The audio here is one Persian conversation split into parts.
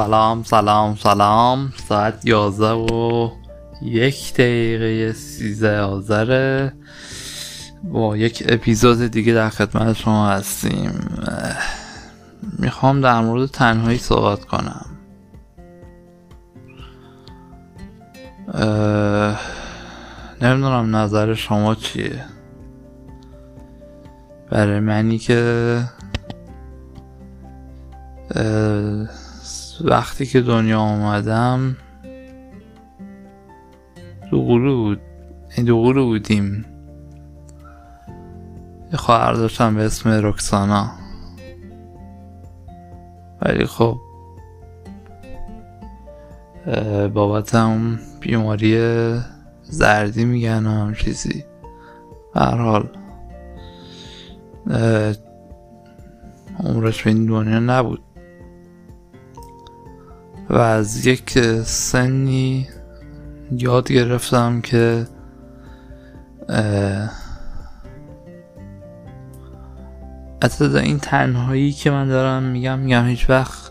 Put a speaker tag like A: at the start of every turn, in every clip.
A: سلام سلام سلام. ساعت یازده و یک دقیقه سیزده آذره. با یک اپیزود دیگه در خدمت شما هستیم. می‌خوام در مورد تنهایی صحبت کنم. نمی‌دونم نظر شما چیه. برای منی که وقتی که دنیا آمدم دو بود. این گروه بودیم. یه خواهر داشتم به اسم رکسانا. ولی خب بابت هم بیماری زردی میگن هم چیزی. حال عمرش به این دنیا نبود. و از یک سنی یاد گرفتم که از این تنهایی که من دارم میگم میگم هیچ وقت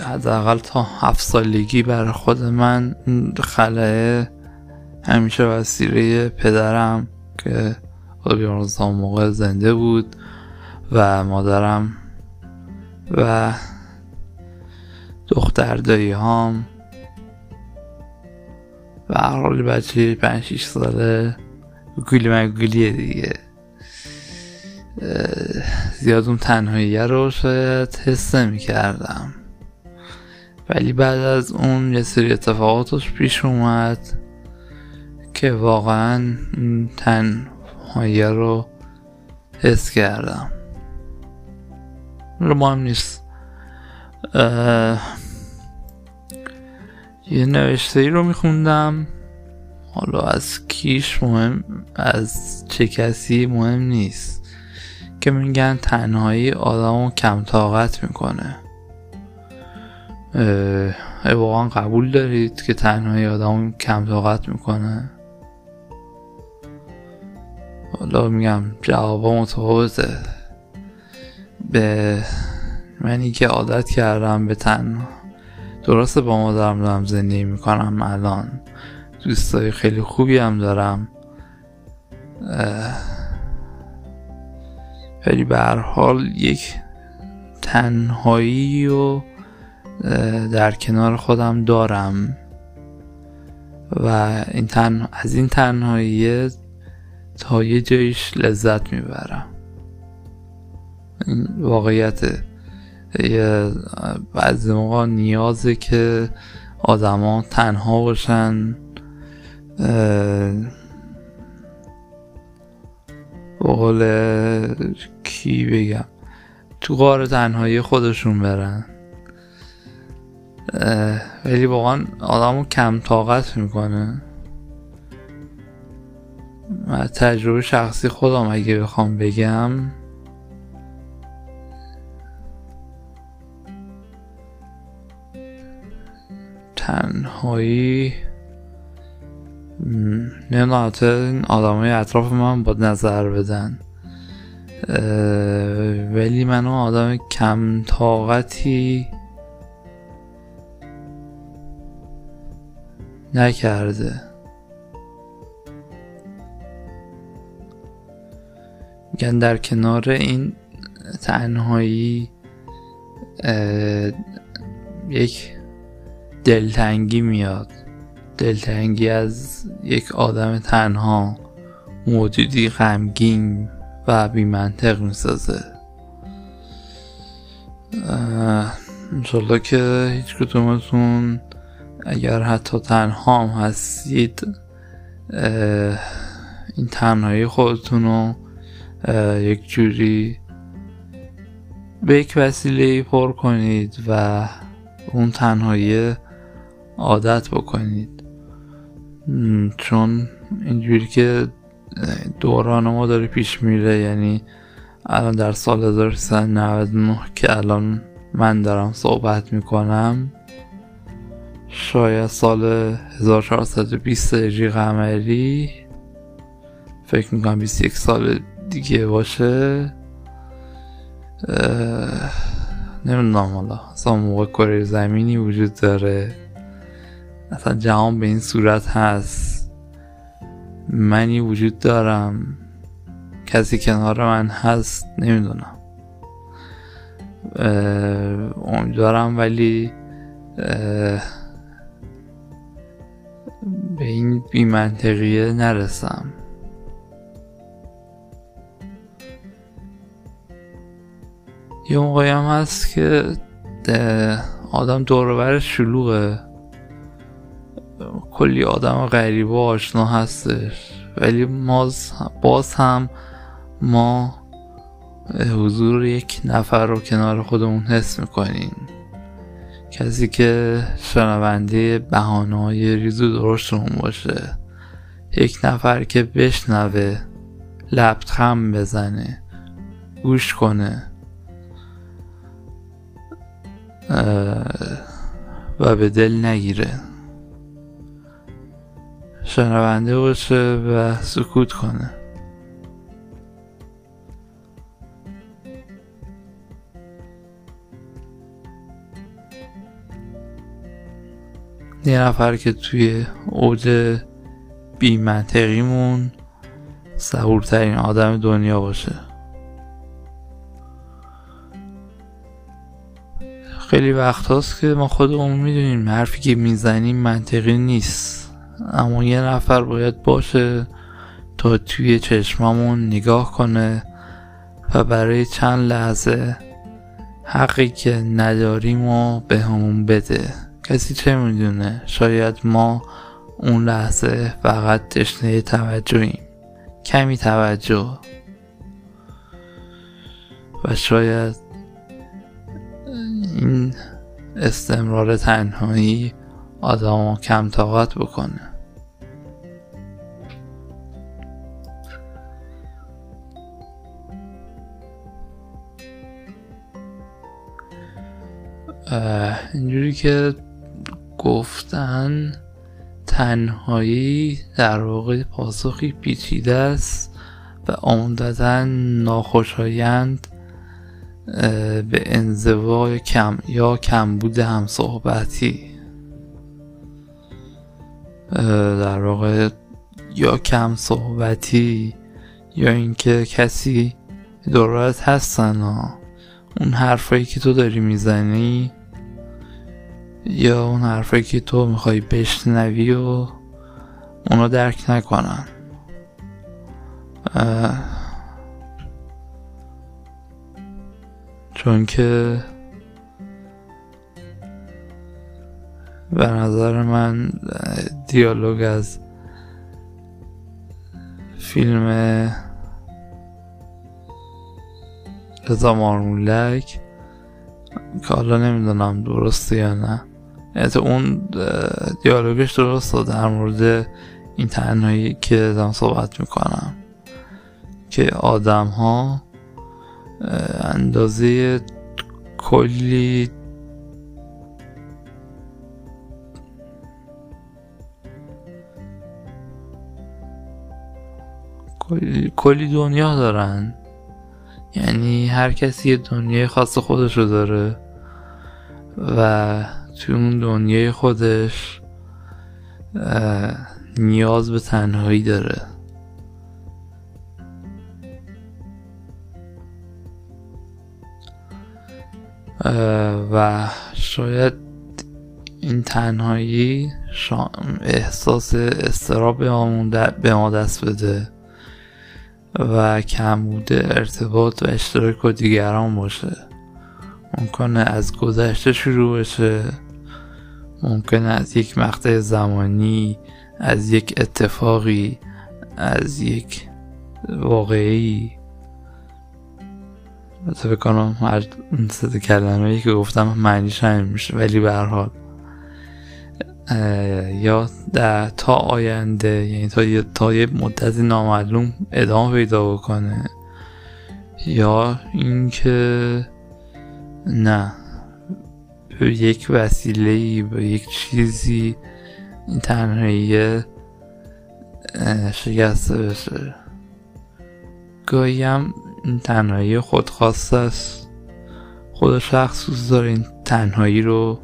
A: حداقل تا هفت سالگی برای خود من خلاه همیشه وسیله پدرم که خدا موقع زنده بود و مادرم و دختر دایی هام و حال بچه پنج شیش ساله گولی مگولیه دیگه. زیاد اون تنهایی رو شاید حس نمی کردم. ولی بعد از اون یه سری اتفاقاتش پیش اومد که واقعا تنهایی رو حس کردم. رو مهم نیست. یه نوشته ای رو میخوندم. حالا از کیش مهم از چه کسی مهم نیست. که میگن تنهایی آدم رو کم طاقت می‌کنه. واقعا قبول دارید که تنهایی آدم کم طاقت می‌کنه؟ حالا میگم جوابا متفاوته. به منی که عادت کردم به تنها درسته با مادرم دارم زندگی می‌کنم الان. دوستای خیلی خوبی هم دارم. ولی به هر حال یک تنهایی و در کنار خودم دارم. و این تن... از این تنهایی تا یه جایش لذت می‌برم. این واقعیت بعضی موقع نیازه که آدما تنها باشن قول کی بگم تو غار تنهایی خودشون برن. ولی واقعا آدمو کم طاقت می‌کنه. تجربه شخصی خودم اگه بخوام بگم تنهایی نمی‌دونم این آدم های اطراف من با نظر بدن. ولی منو آدم کم طاقتی نکرده. میگن در کنار این تنهایی یک دلتنگی میاد. دلتنگی از یک آدم تنها موجودی غمگین و بیمنطق می‌سازه. انشالله که هیچ کدومتون اگر حتی تنها هم هستید این تنهایی خودتون رو یک جوری به یک وسیله پر کنید و اون تنهایی عادت بکنید. چون اینجوری که دوران ما داره پیش میره یعنی الان در سال 1399 که الان من دارم صحبت می‌کنم شاید سال 1420 هجری قمری فکر می‌کنم 21 سال دیگه باشه. نمی‌دونم حالا اصلا موقع کره زمینی وجود داره. اصلا جهان به این صورت هست. منی وجود دارم. کسی کنار من هست نمی‌دونم. امیدوارم ولی به این بیمنطقیه نرسم. یه موقعی هم هست که آدم دورور شلوغه. کلی آدم غریب و آشنا هستش. ولی ما باز هم ما حضور یک نفر رو کنار خودمون حس می‌کنیم. کسی که شنونده بحانه های ریزو درشتمون باشه. یک نفر که بشنوه لبخم بزنه گوش کنه. و به دل نگیره. شنونده باشه و سکوت کنه. یه نفر که توی اوج بی منطقیمون صبورترین آدم دنیا باشه. خیلی وقت هاست که ما خودمون می‌دونیم حرفی که می‌زنیم منطقی نیست. اما یه نفر باید باشه تا توی چشمامون نگاه کنه و برای چند لحظه حقی که نداریم و به همون بده. کسی چه می‌دونه؟ شاید ما اون لحظه فقط تشنه توجهیم. کمی توجه. و شاید این استمرار تنهایی آدم کم طاقت بکنه. اینجوری که گفتن تنهایی در واقع پاسخی پیچیده است و عمدتا ناخوشایند به انزوا کم یا کمبود هم صحبتی در واقع یا کم صحبتی یا اینکه کسی دورت هستن ها. اون حرفایی که تو داری می‌زنی یا اون حرفایی که تو می‌خوای بشنوی و اونو درک نکنن. چون که به نظر من دیالوگ از فیلم رضا مارمولک. که حالا نمی‌دونم درسته یا نه. یعنی اون دیالوگش درست در مورد این تنهایی که دارم صحبت می‌کنم. که آدم ها اندازه کلی کلی دنیا دارن. یعنی هر کسی یه دنیای خاص خودش رو داره و توی اون دنیای خودش نیاز به تنهایی داره. و شاید این تنهایی احساس استراب به ما دست بده. و کمبود ارتباط و اشتراک با دیگران باشه. ممکنه از گذشته شروع بشه. ممکنه از یک مقطع زمانی از یک اتفاقی از یک واقعی. تو بکنم هر کلمه که گفتم معنیش همین میشه. ولی به حال یا در تا آینده یعنی تا, تا یه مدتی نامعلوم ادامه پیدا بکنه. یا اینکه نه. به یک وسیله به یک چیزی این تنهایی شکسته بشه. گاهی هم این تنهایی خودخواسته است. خدا شخص دوست داره این تنهایی رو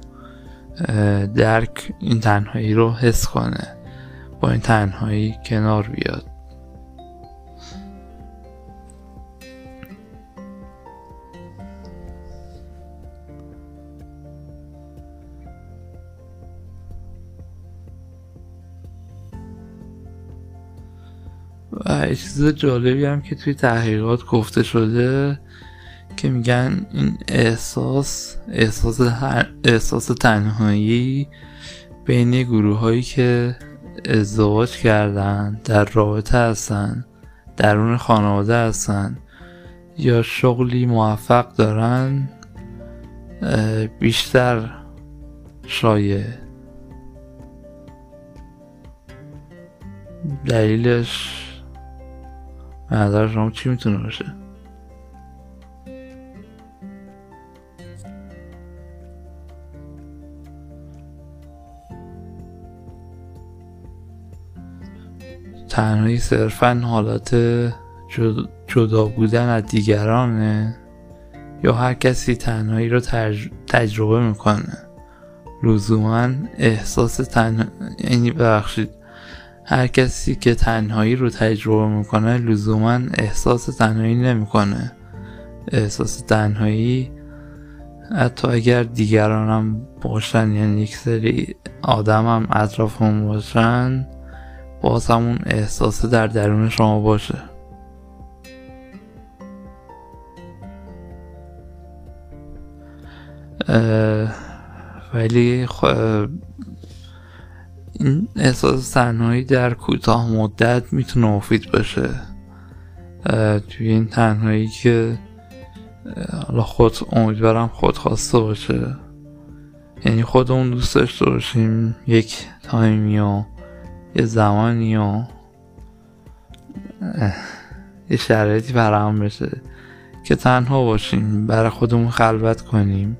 A: درک این تنهایی رو حس کنه با این تنهایی کنار بیاد. و چیز جالبی هم که توی تحقیقات گفته شده که میگن این احساس احساس, احساس تنهایی بین گروه هایی که ازدواج کردن در رابطه هستن درون خانواده هستن یا شغلی موفق دارن بیشتر شایع. دلیلش نظر شما چی می‌تونه باشه؟ تنهایی صرفا حالت جدا بودن از دیگرانه یا هر کسی تنهایی رو تجربه می‌کنه. لزوما احساس تنهایی یعنی ببخشید هر کسی که تنهایی رو تجربه می‌کنه لزوما احساس تنهایی نمی‌کنه. احساس تنهایی حتی اگر دیگرانم باشن یعنی یک سری آدم هم باشن باز همون احساس در درون شما باشه. ولی این احساس تنهایی در کوتاه مدت می‌تونه مفید باشه. توی این تنهایی که حالا خود امیدوارم خود خواسته باشه. یعنی خودمون دوست داشته باشیم یک تایمی و یه زمانی و یه شرایطی فراهم بشه که تنها باشیم برای خودمون خلوت کنیم.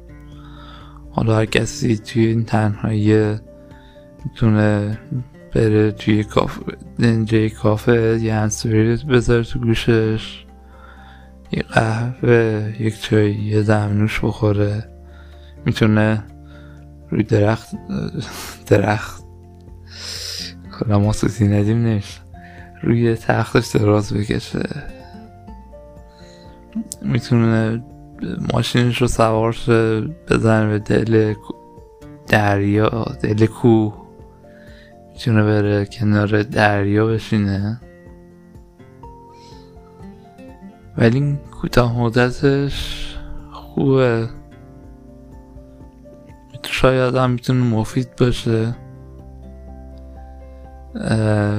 A: حالا هر کسی توی این تنهایی می‌تونه بره توی کافه کافه یه هنسفری بذاره تو گوشش یه قهوه یک چای یه دمنوش بخوره. می‌تونه روی درخت درخت کلا ما سوسی ندیم نمیشه. روی تختش دراز بکشه. می‌تونه ماشینش رو سوار بزنه به دل دریا دل کوه. می‌تونه بره کنار دریا بشینه. ولی کوتاه مدتش خوبه. شاید هم می‌تونه مفید باشه.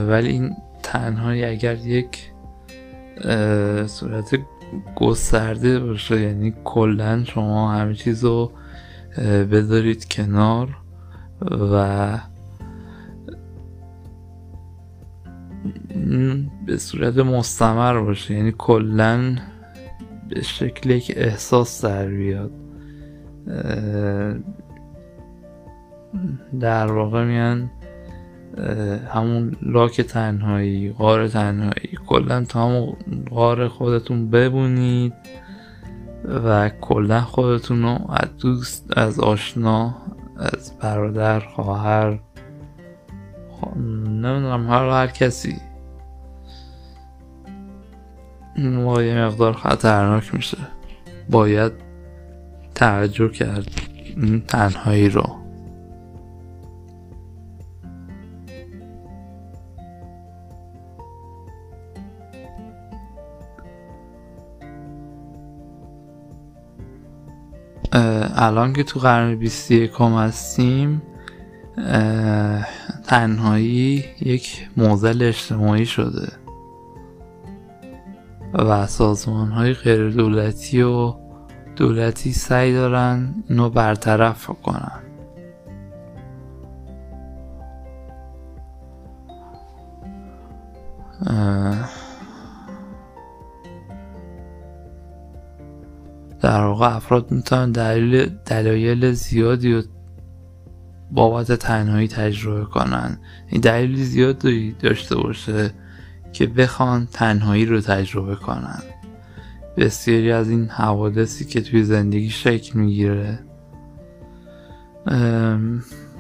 A: ولی این تنهایی اگر یک صورت گسترده باشه یعنی کلا شما همه چیز رو بذارید کنار و به صورت مستمر باشه یعنی کلا به شکل یک احساس در بیاد. در واقع میان همون لاک تنهایی غار تنهایی. کلا تا همون غار خودتون ببونید و کلا خودتون رو از دوست از آشنا از برادر خواهر نمی‌دونم هر هر کسی. ما یه مقدار خطرناک میشه. باید توجه کرد این تنهایی رو. الان که تو قرن بیستی یکم هستیم تنهایی یک موزل اجتماعی شده و سازمان های غیر دولتی و دولتی سعی دارن اینو برطرف کنن. در واقع افراد می‌تونن دلیل دلایل زیادی و بابت تنهایی تجربه کنن. این دلیل زیادی داشته باشه که بخوان تنهایی رو تجربه کنن. بسیاری از این حوادثی که توی زندگی شکل می‌گیره.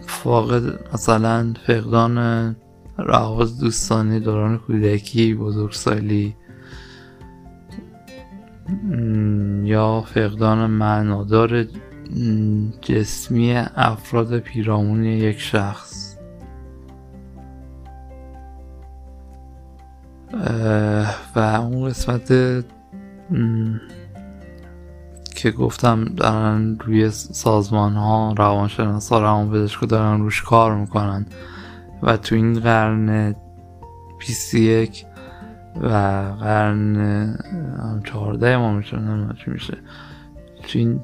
A: فاقد مثلا فقدان روابط دوستانی دوران کودکی بزرگسالی یا فقدان معنادار جسمی افراد پیرامون یک شخص. و اون قسمت که گفتم دارن روی سازمان ها روانشناس ها روان دارن روش کار می‌کنن. و تو این قرن 21 و قرن چهارده ما میشه چی میشه. تو این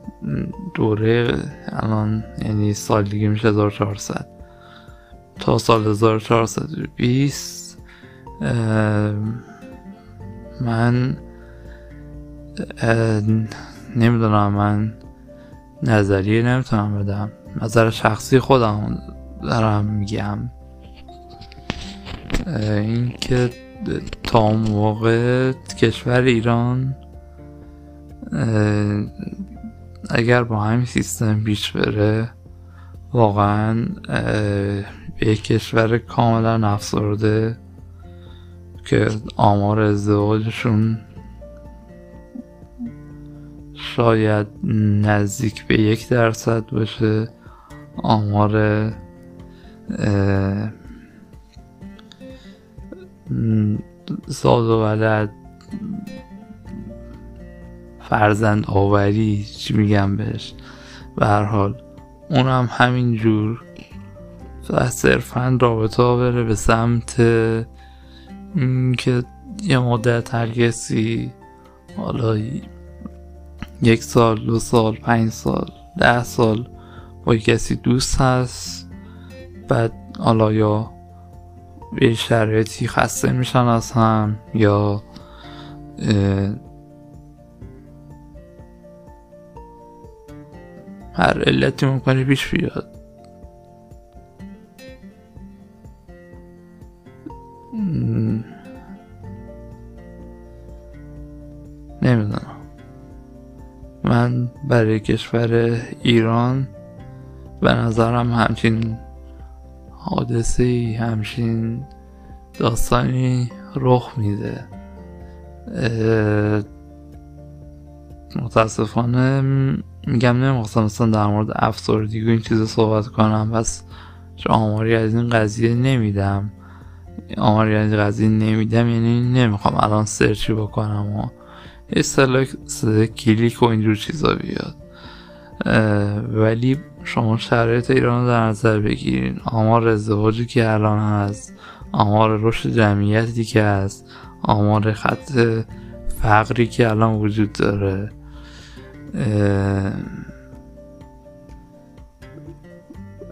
A: دوره الان یعنی سال دیگه میشه 1400 تا سال 1420 من نمی‌دونم من نظریه نمی‌تونم بدم. نظر شخصی خودم دارم میگم. اینکه تا موقع کشور ایران اگر با همین سیستم پیش بره واقعا یک کشور کاملا افسرده که آمار ازدواجشون شاید نزدیک به یک درصد باشه. آمار زاد و ولد فرزند آوری چی میگم بهش؟ به هر حال اونم همین جور. صرفا رابطه بره به سمت که یه مدت هر کسی حالا یک سال دو سال پنج سال ده سال با کسی دوست هست بعد حالا یا به شرایطی خسته میشن از هم یا هر علتی ممکنه پیش بیاد. نمی‌دونم. من برای کشور ایران به نظرم همچین حادثه همچین داستانی رخ میده. متاسفانه میگم نمی‌خواستم مثلا در مورد افسردگی این چیز صحبت کنم. پس آماری از این قضیه نمیدم. آماری از این قضیه نمیدم یعنی نمی‌خوام الان سرچی بکنم و اصطلاح کلیک و اینجور چیزا بیاد. ولی شما شرایط ایران رو در نظر بگیرین. آمار ازدواجی که الان هست آمار رشد جمعیتی که هست آمار خط فقری که الان وجود داره.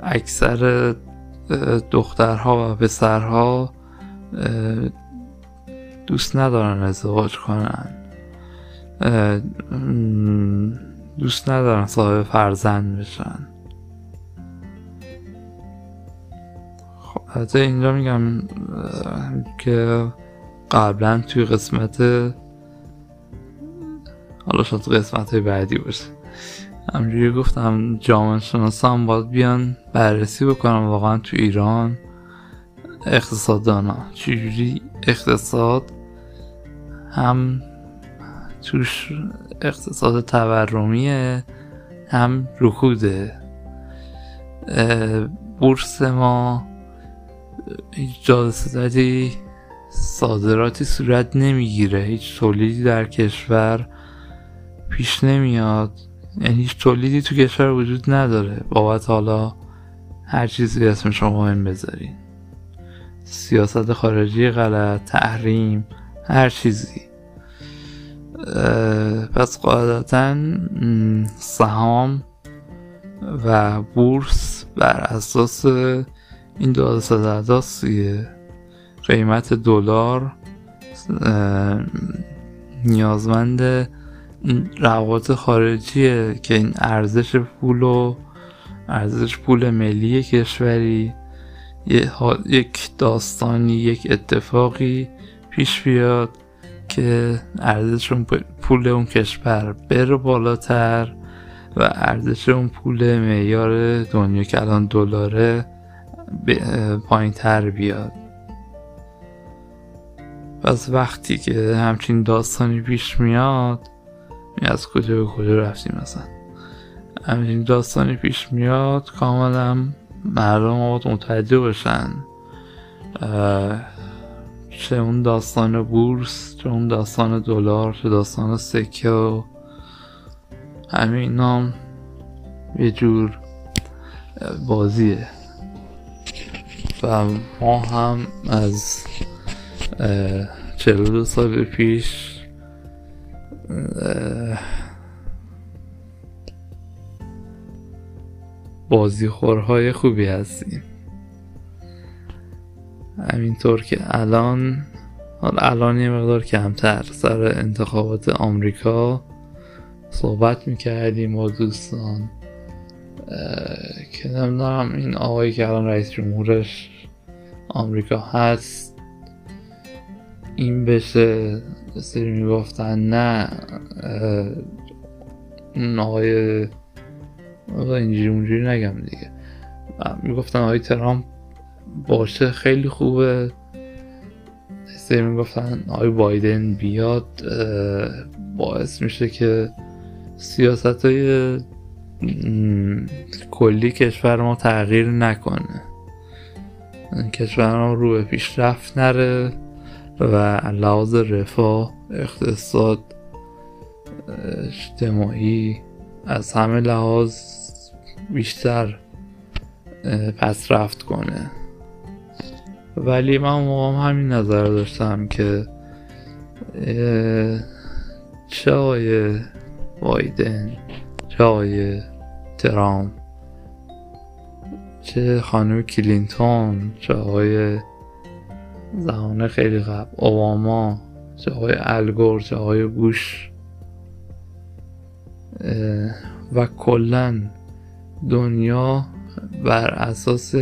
A: اکثر دخترها و پسرها دوست ندارن ازدواج کنن. دوست ندارن صاحب فرزند بشن. خب اینجا میگم که قبلا توی قسمت حالا شاید قسمت های بعدی باشه. همجوری گفتم جامعه شناسان باید بیان بررسی بکنم واقعا تو ایران اقتصادانا. چجوری اقتصاد هم توش اقتصاد تورمیه هم رکوده. بورس ما هیچ جادستدی صادراتی صورت نمی‌گیره. هیچ تولیدی در کشور پیش نمیاد. یعنی هیچ تولیدی تو کشور وجود نداره. بابت حالا هر چیزی اسم شما این بذارین. سیاست خارجی غلط تحریم هر چیزی. پس قاعدتا سهام و بورس بر اساس این دو سیه قیمت دلار نیازمند روابط خارجیه که این ارزش پول و ارزش پول ملی کشوری یک داستانی یک اتفاقی پیش بیاد که ارزششون پول اون کشور بره بالاتر و ارزش اون پول معیار دنیا که الان دلاره پایین تر بیاد. پس وقتی که همچین داستانی پیش میاد از کجا به کجا رفتیم مثلا؟ همچین داستانی پیش میاد کاملا مردم باید متوجه باشن چه اون داستان بورس چه اون داستان دلار چه داستان سکه و همین نام یه جور بازیه. و ما هم از چلو دو سال پیش بازیخورهای خوبی هستیم. همینطور که الان الان یه مقدار کمتر سر انتخابات آمریکا صحبت می‌کردیم با دوستان. که نمی‌دونم این آقایی که الان رئیس جمهورش آمریکا هست. این بشه سری می‌گفتن نه اون آقای اینجوری اونجوری نگم دیگه. می‌گفتن آقای ترامپ باشه خیلی خوبه. سری می‌گفتن آقای بایدن بیاد باعث میشه که سیاست های کلی کشور ما تغییر نکنه. کشور ما رو به پیشرفت نره و لحاظ رفاه اقتصاد اجتماعی از همه لحاظ بیشتر پس رفت کنه. ولی من موقع همین نظر داشتم که چه آقای بایدن چه آقای ترامپ؟ چه خانم کلینتون چه آقای زمان خیلی قبل اوباما چه آقای الگور چه آقای بوش و کلا دنیا بر اساس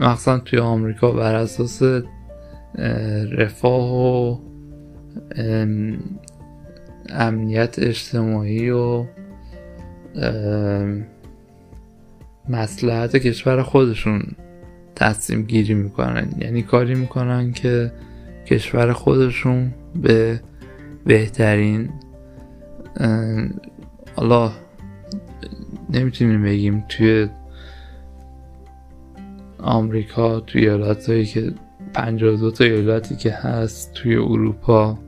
A: مخصوصا توی آمریکا بر اساس رفاه و امنیت اجتماعی و مسلحت کشور خودشون تصمیم گیری می‌کنن. یعنی کاری می‌کنن که کشور خودشون به بهترین حالا نمی‌تونیم بگیم توی آمریکا توی ایالت هایی که 52 تا ایالتی که هست توی اروپا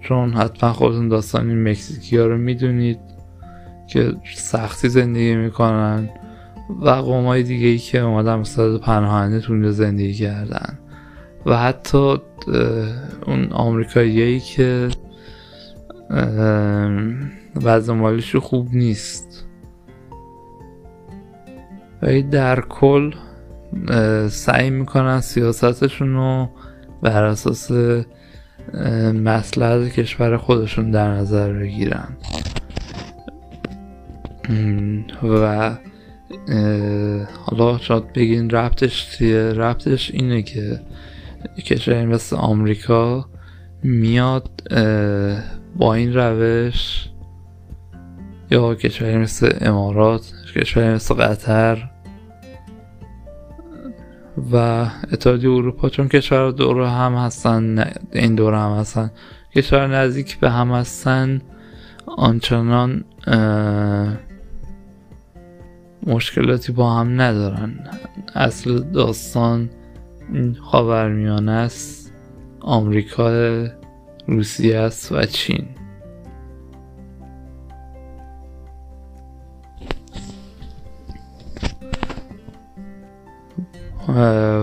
A: چون حتما خودتون داستان این مکزیکی ها رو می‌دونید. که سختی زندگی می‌کنن و قوم های دیگه ای که اومدن مثلا پناهنده تو زندگی کردن. و حتی اون آمریکاییایی که وضع مالیش خوب نیست. و در کل سعی می‌کنن سیاستشون رو بر اساس مسئله کشور خودشون در نظر بگیرن. و حالا شاید بگین ربطش چیه؟ ربطش اینه که کشوری مثل آمریکا میاد با این روش یا کشوری مثل امارات کشوری مثل قطر و اتحادیه اروپا چون کشور دور هم هستن این دور هم هستن کشور نزدیک به هم هستن آنچنان مشکلاتی با هم ندارن. اصل داستان خاورمیانه است آمریکا روسیه است و چین.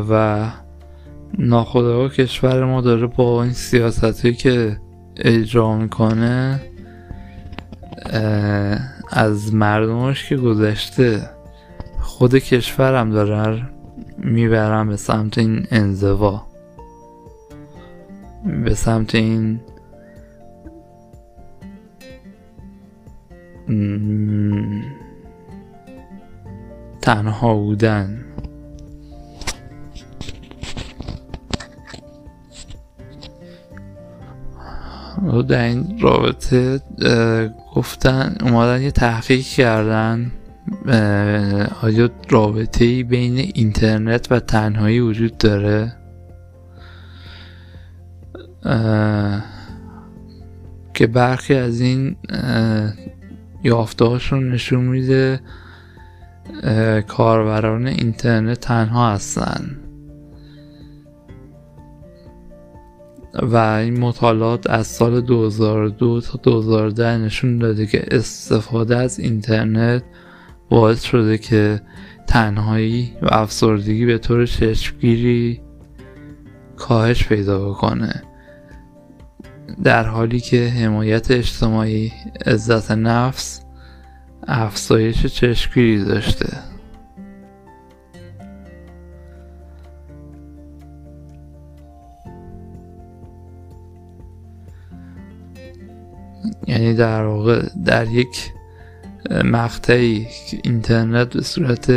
A: و ناخداگاه کشور ما داره با این سیاستی که اجرا می‌کنه از مردمش که گذشته خود کشورم داره می‌برم به سمت این انزوا. به سمت این تنها بودن. حالا در این رابطه گفتن اومدن یه تحقیق کردن آیا رابطه ای بین اینترنت و تنهایی وجود داره؟ که برخی از این یافته هاشون نشون میده کاربران اینترنت تنها هستن. و این مطالعات از سال 2002 تا 2010 نشون داده که استفاده از اینترنت باعث شده که تنهایی و افسردگی به طور چشمگیری کاهش پیدا بکنه. در حالی که حمایت اجتماعی عزت نفس افزایش چشمگیری داشته. یعنی در واقع در یک مقطعی که اینترنت به صورت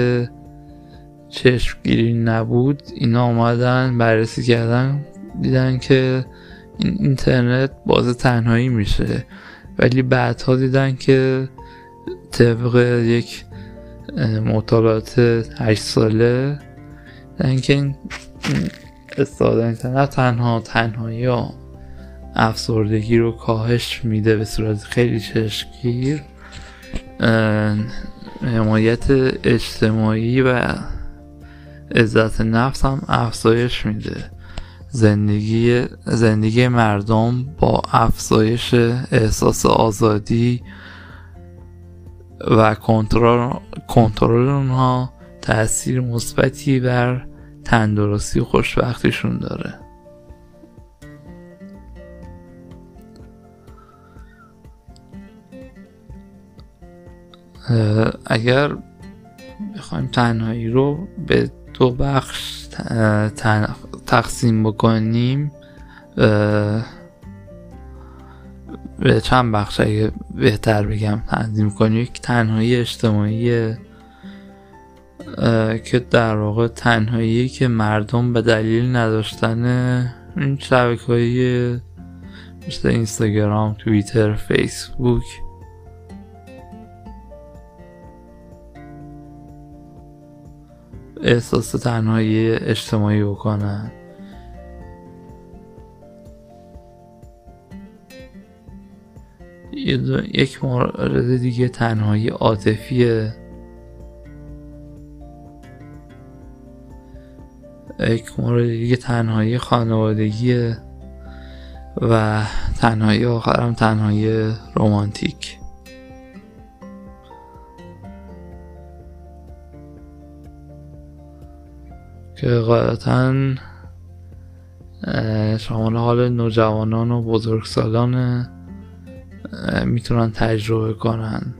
A: چشمگیری نبود اینا آمدن بررسی کردن دیدن که این اینترنت باز تنهایی میشه. ولی بعدها دیدن که طبق یک مطالعات هشت ساله دیدن که این استفاده اینترنت تنها تنهایی ها افسردگی رو کاهش میده به صورت خیلی چشمگیر. حمایت اجتماعی و عزت نفس هم افزایش میده. زندگی زندگی مردم با افزایش احساس آزادی و کنترل کنترل اونها تاثیر مثبتی بر تندرستی و خوشبختیشون داره. اگر بخوایم تنهایی رو به دو بخش تقسیم بکنیم به چند بخش اگه بهتر بگم تنظیم کنیم. یک تنهایی اجتماعی که در واقع تنهایی که مردم به دلیل نداشتن این شبکه های مثل اینستاگرام توییتر فیسبوک احساس تنهایی اجتماعی بکنن یک مورد دیگه تنهایی عاطفیه. یک مورد دیگه تنهایی خانوادگیه. و تنهایی آخرم تنهایی رومانتیک که قاعدتا شامل حال نوجوانان و بزرگسالان می‌تونن تجربه کنن.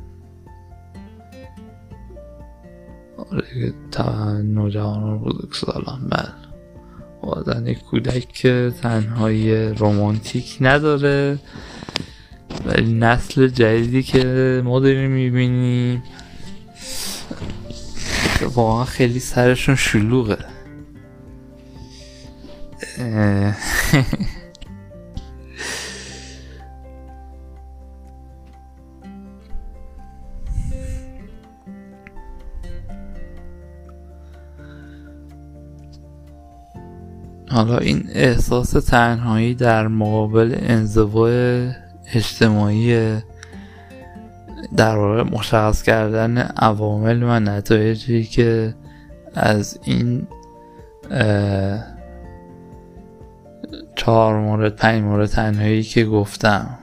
A: آره، نوجوانان و بزرگسالان بله. یک کودک که تنهایی رومانتیک نداره ولی نسل جدیدی که ما داریم می‌بینیم واقعا خیلی سرشون شلوغه. حالا این احساس تنهایی در مقابل انزوای اجتماعی در واقع مشخص کردن عوامل و نتایجی که از این چهار مورد پنج مورد تنهایی که گفتم.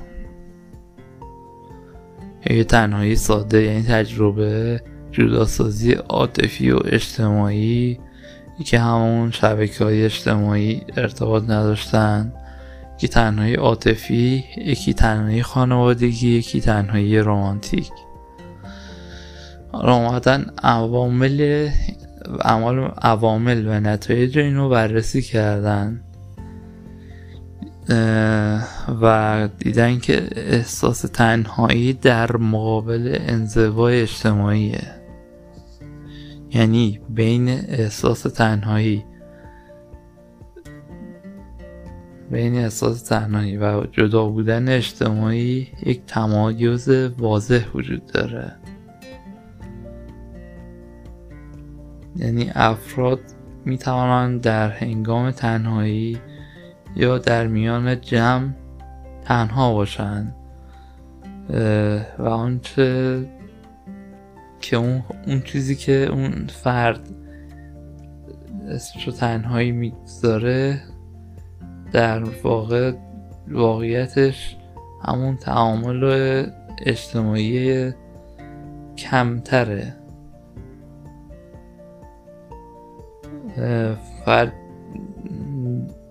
A: یه تنهایی ساده یعنی تجربه جداسازی عاطفی و اجتماعی که همون شبکه های اجتماعی ارتباط نداشتن. یکی تنهایی عاطفی یکی تنهایی خانوادگی یکی تنهایی حالا اومدن عوامل عوامل و نتایج اینو بررسی کردن. و دیدن که احساس تنهایی در مقابل انزوای اجتماعیه. یعنی بین احساس تنهایی بین احساس تنهایی و جدا بودن اجتماعی یک تمایز واضح وجود داره. یعنی افراد می توانند در هنگام تنهایی یا در میان جمع تنها باشند و آنچه که اون, اون چیزی که اون فرد اسمشو تنهایی می‌گذاره در واقع واقعیتش همون تعامل اجتماعی کمتره. فرد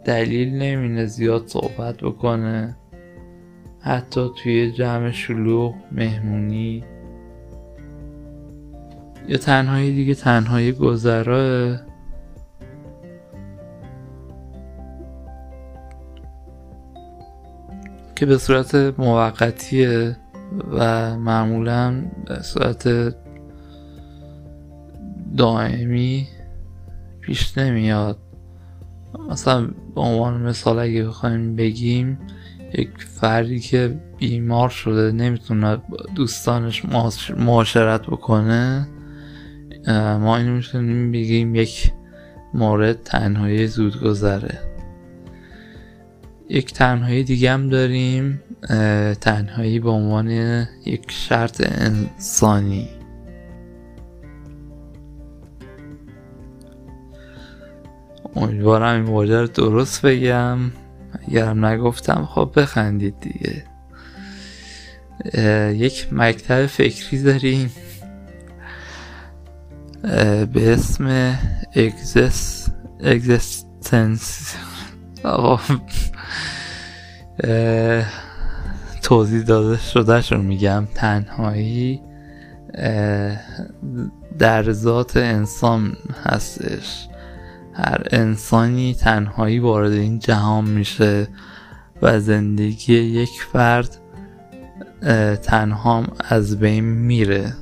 A: دلیل نمینه زیاد صحبت بکنه. حتی توی جمع شلوغ مهمونی. یا تنهایی دیگه تنهایی گذراه که به صورت موقتیه و معمولا به صورت دائمی پیش نمیاد. مثلا به عنوان مثال اگه بخوایم بگیم یک فردی که بیمار شده نمی‌تونه دوستانش معاشرت بکنه ما اینو می‌تونیم بگیم یک مورد تنهایی زود گذره یک تنهایی دیگه هم داریم تنهایی به عنوان یک شرط انسانی. امیدوارم این واژه رو درست بگم. اگرم نگفتم خب بخندید دیگه. یک مکتب فکری داریم. به اسم اگزس اگزستنس. توضیح داده شده رو میگم. تنهایی. در ذات انسان هستش. هر انسانی تنهایی وارد این جهان میشه و زندگی یک فرد تنها از بین میره.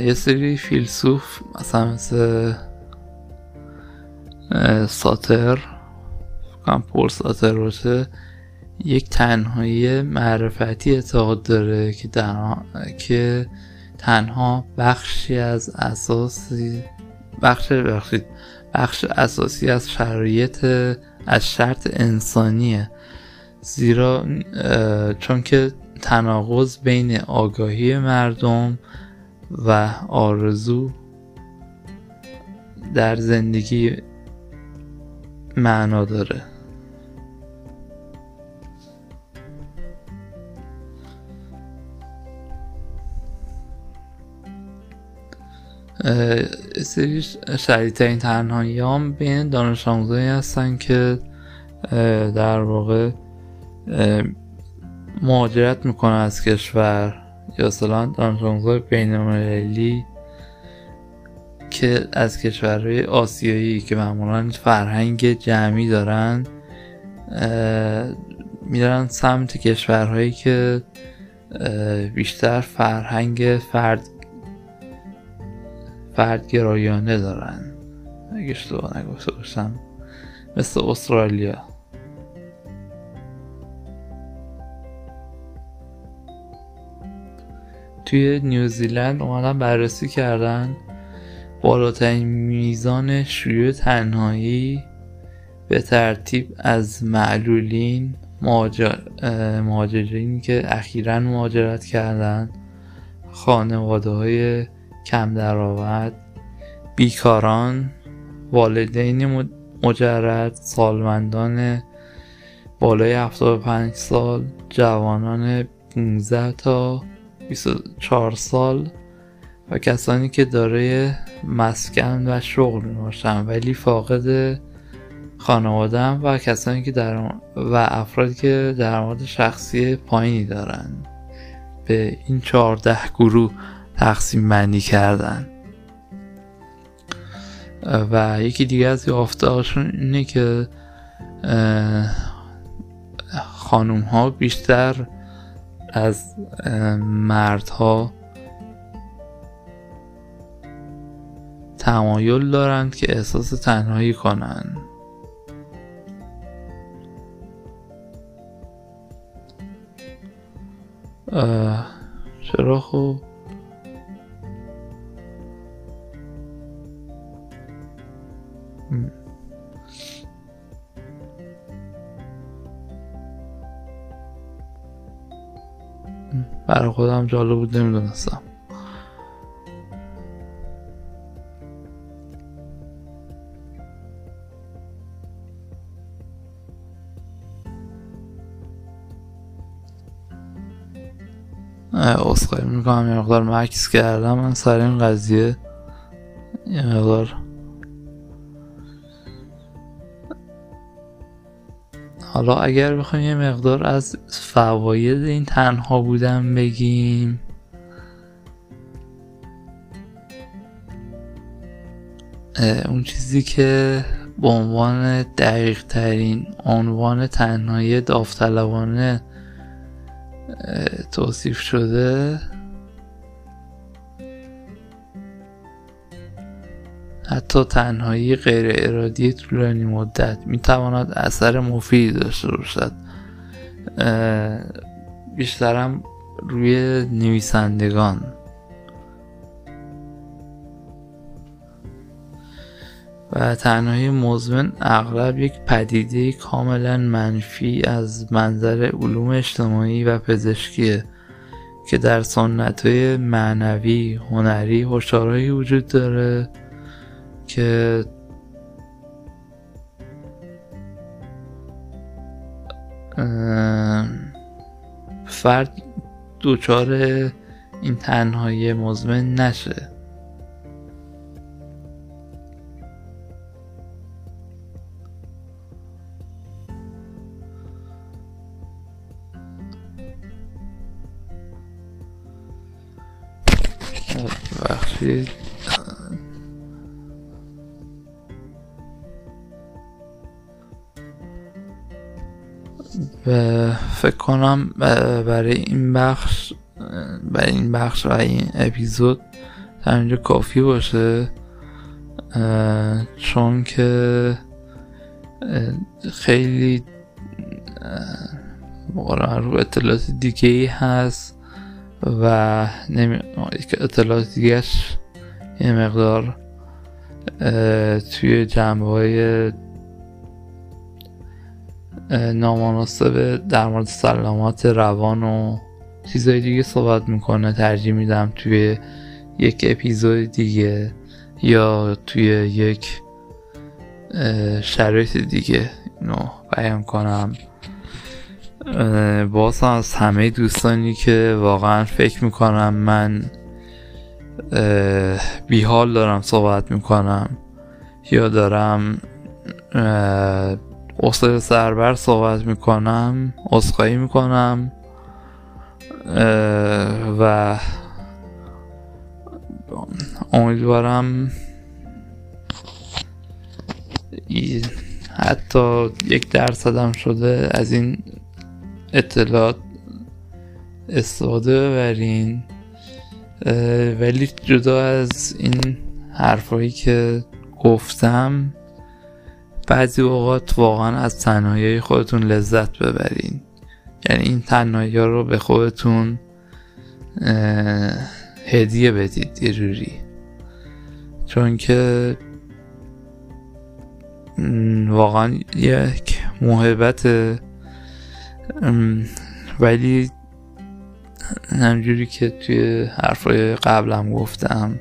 A: یه سری فیلسوف مثلا مثل ساتر کم پول ساتر باشه یک تنهایی معرفتی اعتقاد داره که در که تنها بخشی از اساسی بخش بخشید بخش اساسی از شرایط از شرط انسانیه. زیرا چون که تناقض بین آگاهی مردم و آرزو در زندگی معنا داره. سری شدیدترین تنهایی هم بین دانش آموزایی هستن که در واقع مهاجرت می‌کنه از کشور یا اصلا دانش آموزای بین که از کشورهای آسیایی که معمولا فرهنگ جمعی دارن میرن سمت کشورهایی که بیشتر فرهنگ فرد فردگرایانه دارن. اگه اشتباه نگفته باشم مثل استرالیا. توی نیوزیلند اومدن بررسی کردن. بالاترین میزان شیوع تنهایی به ترتیب از معلولین مهاجرین که اخیرا مهاجرت کردن. خانواده های کم درآمد. بیکاران والدین مجرد سالمندان بالای 75 سال جوانان 15 تا 24 سال و کسانی که دارای مسکن و شغل باشن ولی فاقد خانواده و کسانی که در و افرادی که درآمد شخصی پایینی دارند به این 14 گروه تقسیم بندی کردن. و یکی دیگه از یافتهاشون اینه که خانوم ها بیشتر از مردها تمایل دارند که احساس تنهایی کنند چرا خوب برای خودم جالب بود نمی‌دونستم. اصخایی می‌کنم یه مقدار مکس کردم. من سر این قضیه یه مقدار حالا اگر بخوایم یه مقدار از فواید این تنها بودن بگیم. اون چیزی که به عنوان دقیق ترین عنوان تنهایی داوطلبانه توصیف شده حتی تنهایی غیر ارادی طولانی مدت می تواند اثر مفید داشته باشد. بیشترم روی نویسندگان. و تنهایی مزمن اغلب یک پدیده کاملا منفی از منظر علوم اجتماعی و پزشکیه که در سنت معنوی هنری هشدارهایی وجود داره. که فرد دوچار این تنهایی مزمن نشه. بخشید و فکر کنم برای این بخش برای این بخش و این اپیزود اینجا کافی باشه چون که خیلی رو اطلاعات دیگه ای هست و نمی... اطلاعات دیگهش یه مقدار توی جنبه های نامناسب در مورد سلامت روان و چیزهای دیگه صحبت می‌کنه ترجیح میدم توی یک اپیزود دیگه یا توی یک شرایط دیگه اینو بیان کنم. باز از همه دوستانی که واقعا فکر می‌کنم من بیحال دارم صحبت می‌کنم یا دارم اصلا سربر صحبت می‌کنم اصخایی می‌کنم و امیدوارم حتی یک درصدم شده از این اطلاعات استفاده ببرین. ولی جدا از این حرفایی که گفتم بعضی اوقات واقعا از تنهایی خودتون لذت ببرین. یعنی این تنهایی ها رو به خودتون هدیه بدید یه جوری چون که واقعا یک محبت ولی همجوری که توی حرفای قبلم گفتم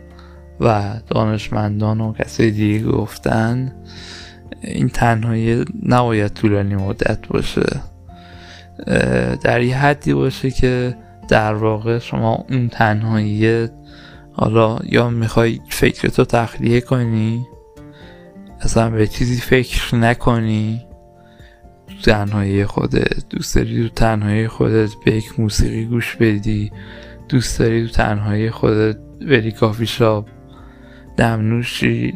A: و دانشمندان و کسی دیگه گفتن این تنهایی نباید طولانی مدت باشه. در یه حدی باشه که در واقع شما اون تنهایی حالا یا می‌خوای فکرتو تخلیه کنی اصلا به چیزی فکر نکنی تنهایی خودت دوست داری تو تنهایی خودت به یک موسیقی گوش بدی دوست داری تو تنهایی خودت بری کافی شاپ دمنوشی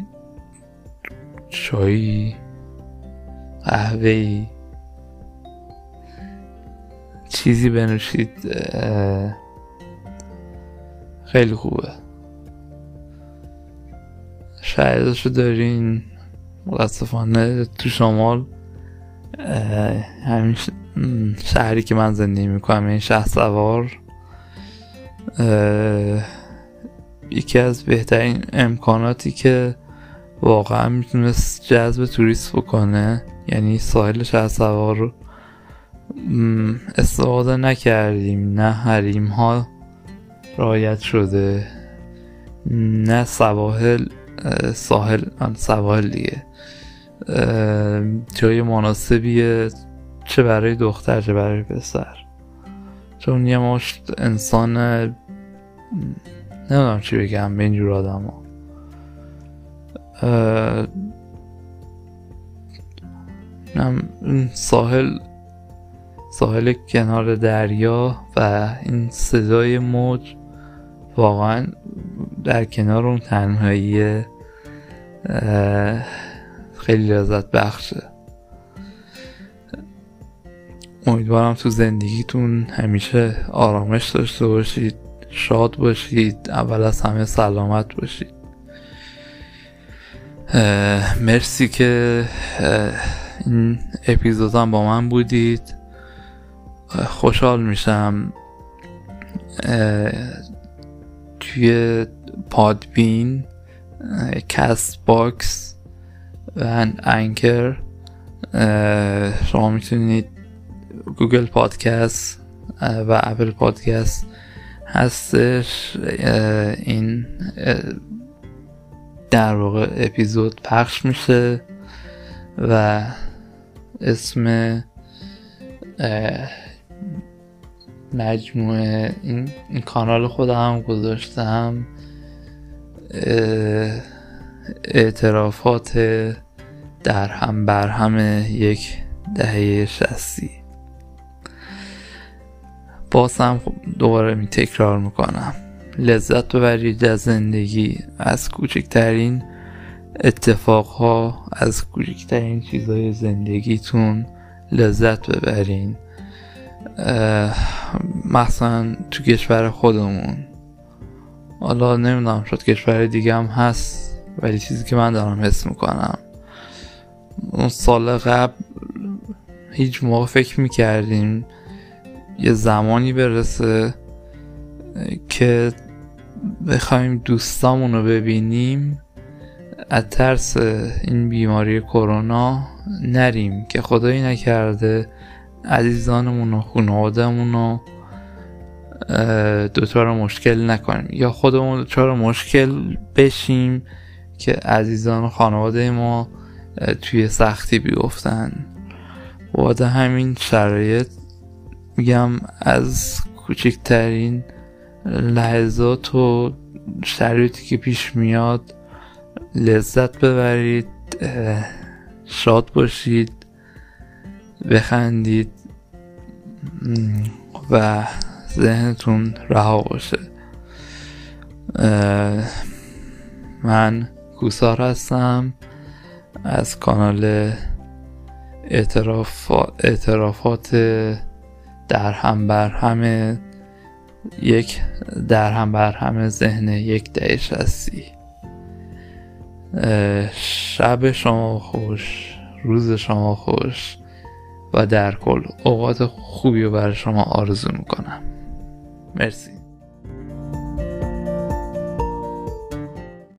A: چایی قهوه چیزی بنوشید خیلی خوبه. شاید دارین. متاسفانه تو شمال همین شهری که من زندگی می‌کنم این شهر سوار. یکی از بهترین امکاناتی که واقعا می‌تونست جذب توریست بکنه. یعنی ساحل شهر سوار رو استفاده نکردیم. نه حریم ها رایت شده نه سواحل ساحل سواحل دیگه. جای مناسبیه چه برای دختر چه برای پسر. چون یه مشت انسان نمی‌دونم چی بگم به اینجور آدم ساحل ساحل کنار دریا و این صدای موج واقعا در کنار اون تنهایی خیلی لذت بخشه. امیدوارم تو زندگیتون همیشه آرامش داشته باشید شاد باشید اول از همه سلامت باشید. مرسی که این اپیزودم با من بودید. خوشحال میشم. توی Podbean Castbox و Anchor شما می‌تونید Google Podcast و Apple Podcast هستش. این در واقع اپیزود پخش میشه و اسم مجموعه این, این کانال خودم گذاشتم اعترافات در هم بر هم یک دهه شستی باز هم دوباره می تکرار می‌کنم. لذت ببرید از زندگی از کوچکترین اتفاقها از کوچکترین چیزهای زندگیتون لذت ببرین. مثلا تو کشور خودمون. حالا نمی‌دونم شد کشور دیگه هم هست ولی چیزی که من دارم حس می‌کنم. اون سال قبل هیچ موقع فکر می‌کردیم یه زمانی برسه که بخوایم دوستامون رو ببینیم از ترس این بیماری کرونا نریم که خدایی نکرده عزیزانمون و خانوادهمون رو دوچار مشکل نکنیم. یا خودمون دوچار مشکل بشیم که عزیزان و خانواده ما توی سختی بیفتن. بعد همین شرایط میگم از کوچکترین لحظات و شرایطی که پیش میاد لذت ببرید شاد باشید بخندید و ذهنتون رها باشه. من گوسار هستم از کانال اعترافات در هم بر همه یک در هم بر همه ذهن یک دهش هستی. شب شما خوش روز شما خوش و در کل اوقات خوبی رو برای شما آرزو می‌کنم. مرسی.